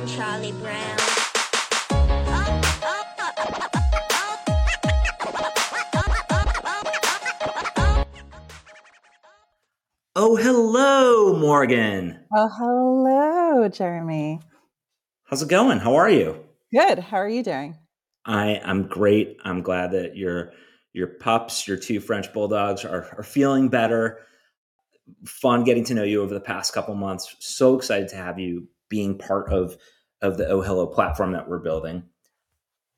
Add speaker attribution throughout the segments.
Speaker 1: on Charlie Brown.
Speaker 2: Oh, hello, Morgan.
Speaker 3: Oh, hello, Jeremy.
Speaker 2: How's it going? How are you?
Speaker 3: Good. How are you doing?
Speaker 2: I I'm great. I'm glad that your your pups, your two French bulldogs, are are feeling better. Fun getting to know you over the past couple months. So excited to have you being part of of the Oh Hello platform that we're building.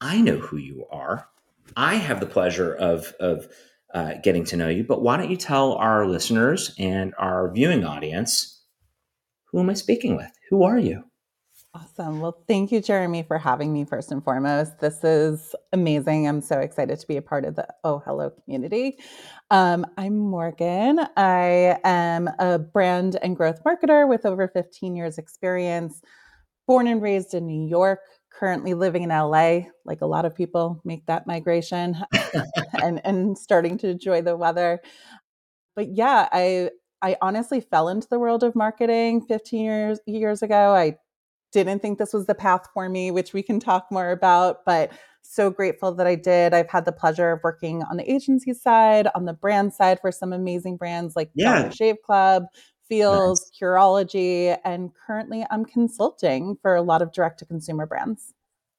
Speaker 2: I know who you are. I have the pleasure of of uh, getting to know you. But why don't you tell our listeners and our viewing audience who am I speaking with? Who are you?
Speaker 3: Awesome. Well, thank you, Jeremy, for having me first and foremost. This is amazing. I'm so excited to be a part of the Oh Hello community. Um, I'm Morgan. I am a brand and growth marketer with over 15 years experience, born and raised in New York, currently living in LA, like a lot of people make that migration and, and starting to enjoy the weather. But yeah, I I honestly fell into the world of marketing 15 years years ago. I didn't think this was the path for me, which we can talk more about, but so grateful that I did. I've had the pleasure of working on the agency side, on the brand side for some amazing brands like
Speaker 2: Yeah.
Speaker 3: Dollar Shave Club, Feals,
Speaker 2: Nice.
Speaker 3: Curology, and currently I'm consulting for a lot of direct to consumer brands.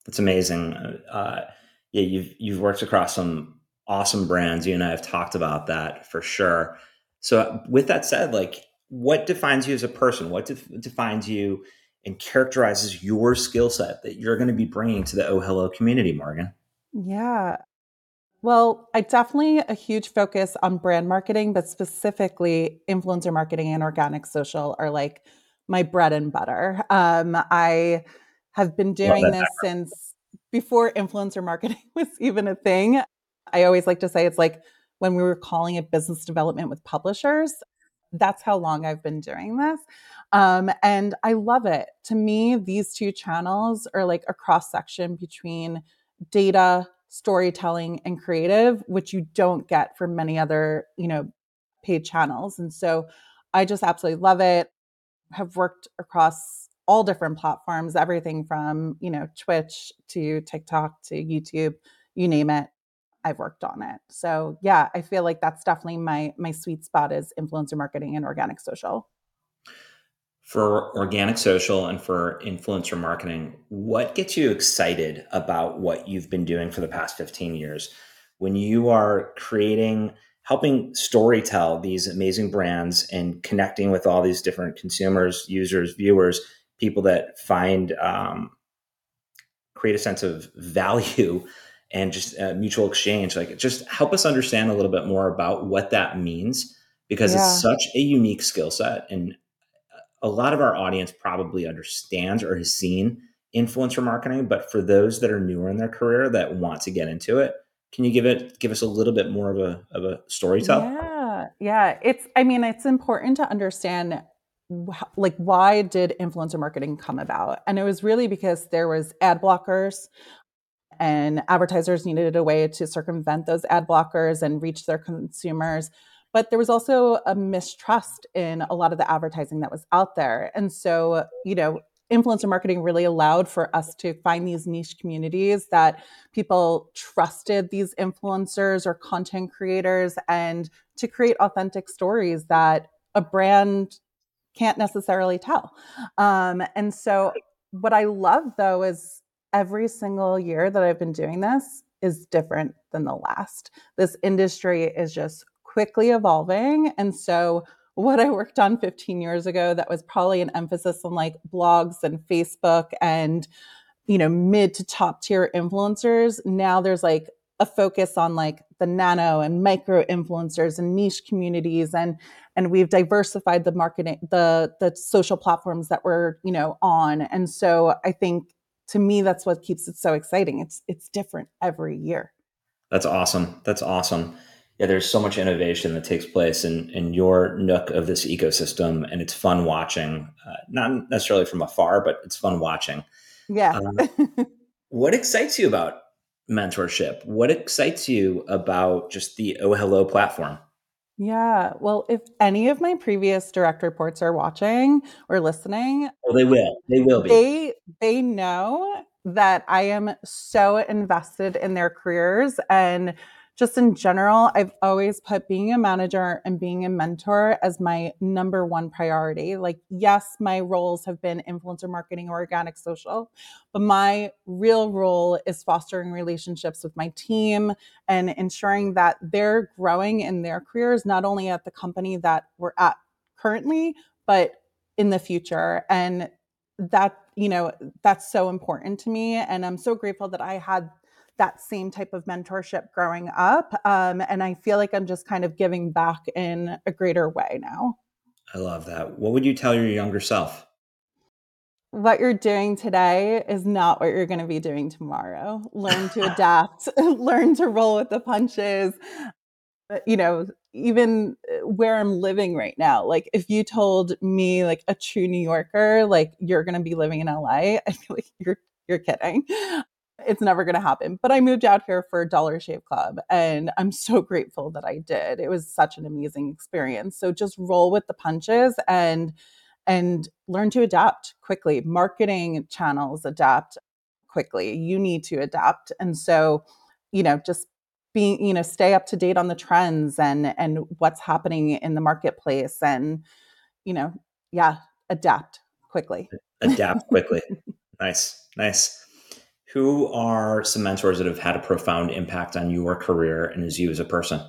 Speaker 2: That's amazing. Uh, yeah, you've you've worked across some awesome brands. You and I have talked about that for sure. So, with that said, like, what defines you as a person? What def- defines you and characterizes your skill set that you're going to be bringing to the Oh Hello community, Morgan?
Speaker 3: Yeah. Well, I definitely a huge focus on brand marketing, but specifically influencer marketing and organic social are like my bread and butter. Um, I have been doing this since before influencer marketing was even a thing. I always like to say it's like when we were calling it business development with publishers. That's how long I've been doing this. Um, and I love it. To me, these two channels are like a cross section between data, storytelling, and creative, which you don't get from many other, you know, paid channels. And so I just absolutely love it. Have worked across all different platforms, everything from, you know, Twitch to TikTok to YouTube, you name it. I've worked on it. So yeah, I feel like that's definitely my my sweet spot is influencer marketing and organic social.
Speaker 2: For organic social and for influencer marketing, what gets you excited about what you've been doing for the past 15 years? When you are creating, helping storytell these amazing brands and connecting with all these different consumers, users, viewers, people that find, um, create a sense of value and just uh, mutual exchange, like just help us understand a little bit more about what that means because it's such a unique skill set and a lot of our audience probably understands or has seen influencer marketing, but for those that are newer in their career that want to get into it, can you give it give us a little bit more of a of a story tell?
Speaker 3: Yeah, yeah. It's, I mean, it's important to understand like why did influencer marketing come about? And it was really because there was ad blockers and advertisers needed a way to circumvent those ad blockers and reach their consumers. But there was also a mistrust in a lot of the advertising that was out there. And so, you know, influencer marketing really allowed for us to find these niche communities that people trusted these influencers or content creators and to create authentic stories that a brand can't necessarily tell. Um, and so, what I love though is every single year that I've been doing this is different than the last. This industry is just quickly evolving. And so, what I worked on 15 years ago, that was probably an emphasis on like blogs and Facebook and you know mid to top tier influencers now there's like a focus on like the nano and micro influencers and niche communities and and we've diversified the marketing the the social platforms that we're you know on and so i think to me that's what keeps it so exciting it's it's different every year
Speaker 2: That's awesome. That's awesome. Yeah, there's so much innovation that takes place in, in your nook of this ecosystem, and it's fun watching. Uh, not necessarily from afar, but it's fun watching.
Speaker 3: yeah
Speaker 2: Um, what excites you about mentorship? What excites you about just the Oh Hello platform?
Speaker 3: Yeah. Well, if any of my previous direct reports are watching or listening,
Speaker 2: oh, they will. They will be.
Speaker 3: They they know that I am so invested in their careers and just in general, I've always put being a manager and being a mentor as my number one priority. Like, yes, my roles have been influencer marketing or organic social, but my real role is fostering relationships with my team and ensuring that they're growing in their careers, not only at the company that we're at currently, but in the future. And that, you know, that's so important to me. And I'm so grateful that I had that same type of mentorship growing up. Um, and I feel like I'm just kind of giving back in a greater way now.
Speaker 2: I love that. What would you tell your younger self?
Speaker 3: What you're doing today is not what you're going to be doing tomorrow. Learn to adapt, learn to roll with the punches. You know, even uh, where I'm living right now, like if you told me like a true New Yorker, like you're going to be living in LA, I feel like you're you're kidding it's never going to happen. But I moved out here for Dollar Shave Club and I'm so grateful that I did. It was such an amazing experience. So just roll with the punches and and learn to adapt quickly. Marketing channels adapt quickly. You need to adapt. And so, you know, just being, you know, stay up to date on the trends and and what's happening in the marketplace and you know, yeah, adapt quickly.
Speaker 2: Adapt quickly. nice. Nice who are some mentors that have had a profound impact on your career and as you as a person?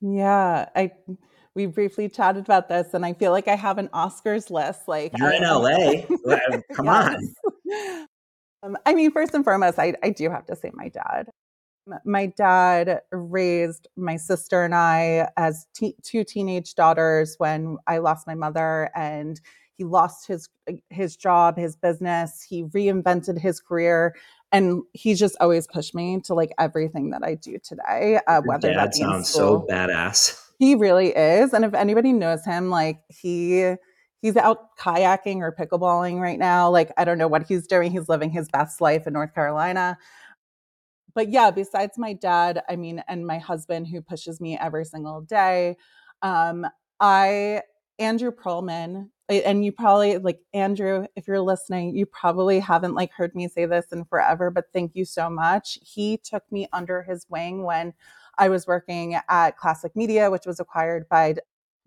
Speaker 3: Yeah, I we briefly chatted about this, and I feel like I have an Oscars list. Like
Speaker 2: you're in LA, come on.
Speaker 3: Um, I mean, first and foremost, I, I do have to say my dad. My dad raised my sister and I as two teenage daughters when I lost my mother, and he lost his his job, his business. He reinvented his career and he's just always pushed me to like everything that I do today. Uh, whether
Speaker 2: that sounds so badass.
Speaker 3: He really is, and if anybody knows him, like he he's out kayaking or pickleballing right now. Like I don't know what he's doing. He's living his best life in North Carolina. But yeah, besides my dad, I mean, and my husband who pushes me every single day, um, I Andrew Perlman and you probably like Andrew, if you're listening, you probably haven't like heard me say this in forever, but thank you so much. He took me under his wing when I was working at Classic Media, which was acquired by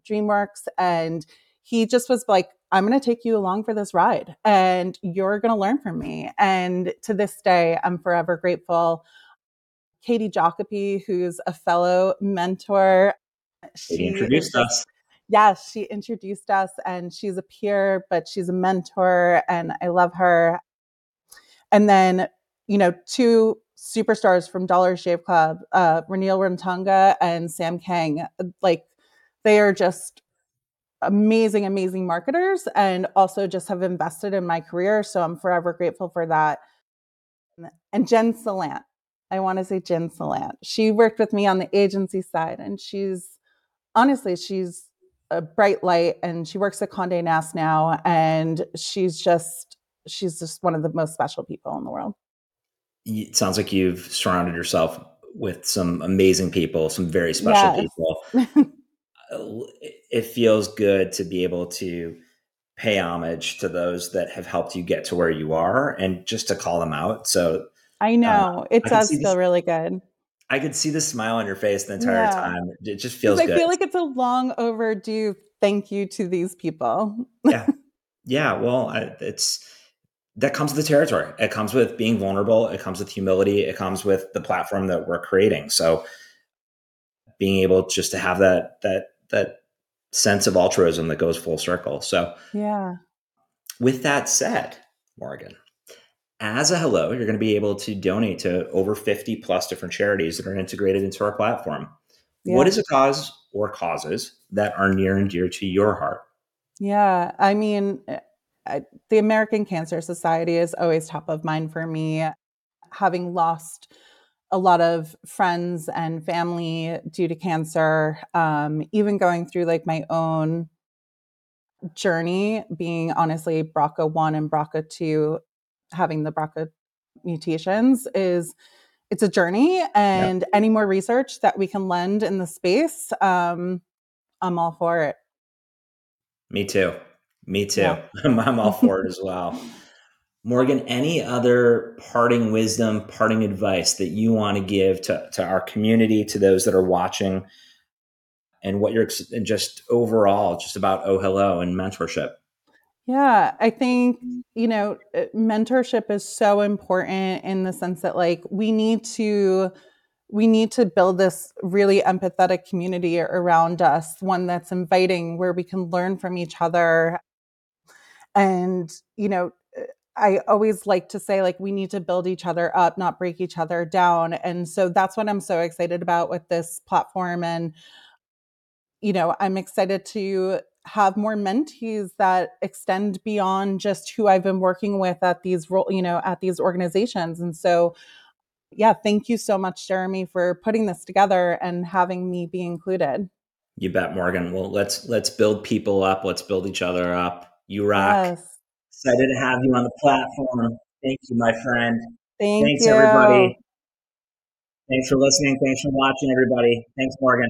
Speaker 3: DreamWorks. And he just was like, I'm going to take you along for this ride and you're going to learn from me. And to this day, I'm forever grateful. Katie Jokipii, who's a fellow mentor,
Speaker 2: she introduced us
Speaker 3: yes, she introduced us and she's a peer, but she's a mentor and I love her. And then, you know, two superstars from Dollar Shave Club, uh, Rantunga and Sam Kang, like they are just amazing, amazing marketers and also just have invested in my career. So I'm forever grateful for that. And Jen Salant, I want to say Jen Salant. She worked with me on the agency side and she's honestly, she's a bright light and she works at Condé Nast now and she's just she's just one of the most special people in the world.
Speaker 2: It sounds like you've surrounded yourself with some amazing people, some very special yes. people. it feels good to be able to pay homage to those that have helped you get to where you are and just to call them out. So
Speaker 3: I know uh, it I does feel really good.
Speaker 2: I could see the smile on your face the entire yeah. time. It just feels I
Speaker 3: good. feel like it's a long overdue thank you to these people.
Speaker 2: yeah. Yeah. Well, I, it's that comes with the territory. It comes with being vulnerable. It comes with humility. It comes with the platform that we're creating. So being able just to have that, that, that sense of altruism that goes full circle. So,
Speaker 3: yeah.
Speaker 2: With that said, Morgan, as a hello, you're going to be able to donate to over 50 plus different charities that are integrated into our platform. Yeah. What is a cause or causes that are near and dear to your heart?
Speaker 3: Yeah, I mean, eh, the American Cancer Society is always top of mind for me. Having lost a lot of friends and family due to cancer, um, even going through like my own journey, being honestly BRCA1 and BRCA2 having the BRCA mutations is it's a journey and any more research that we can lend in the space um, I'm all for it.
Speaker 2: Me too. Me too. Yeah. I'm, I'm all for it as well. Morgan, any other parting wisdom, parting advice that you want to give to, to our community, to those that are watching, and what you're and just overall, just about Oh Hello and mentorship?
Speaker 3: Yeah, I think, you know, uh, mentorship is so important in the sense that like we need to we need to build this really empathetic community around us, one that's inviting where we can learn from each other. And, you know, I always like to say, like, we need to build each other up, not break each other down. And so that's what I'm so excited about with this platform. And, you know, I'm excited to have more mentees that extend beyond just who I've been working with at these role, you know, at these organizations. And so, yeah, thank you so much, Jeremy, for putting this together and having me be included.
Speaker 2: You bet, Morgan. Well, let's let's build people up. Let's build each other up. You rock. Yes. Excited to have you on the platform. Thank you, my friend.
Speaker 3: Thank
Speaker 2: Thanks,
Speaker 3: you.
Speaker 2: everybody. Thanks for listening. Thanks for watching, everybody. Thanks, Morgan.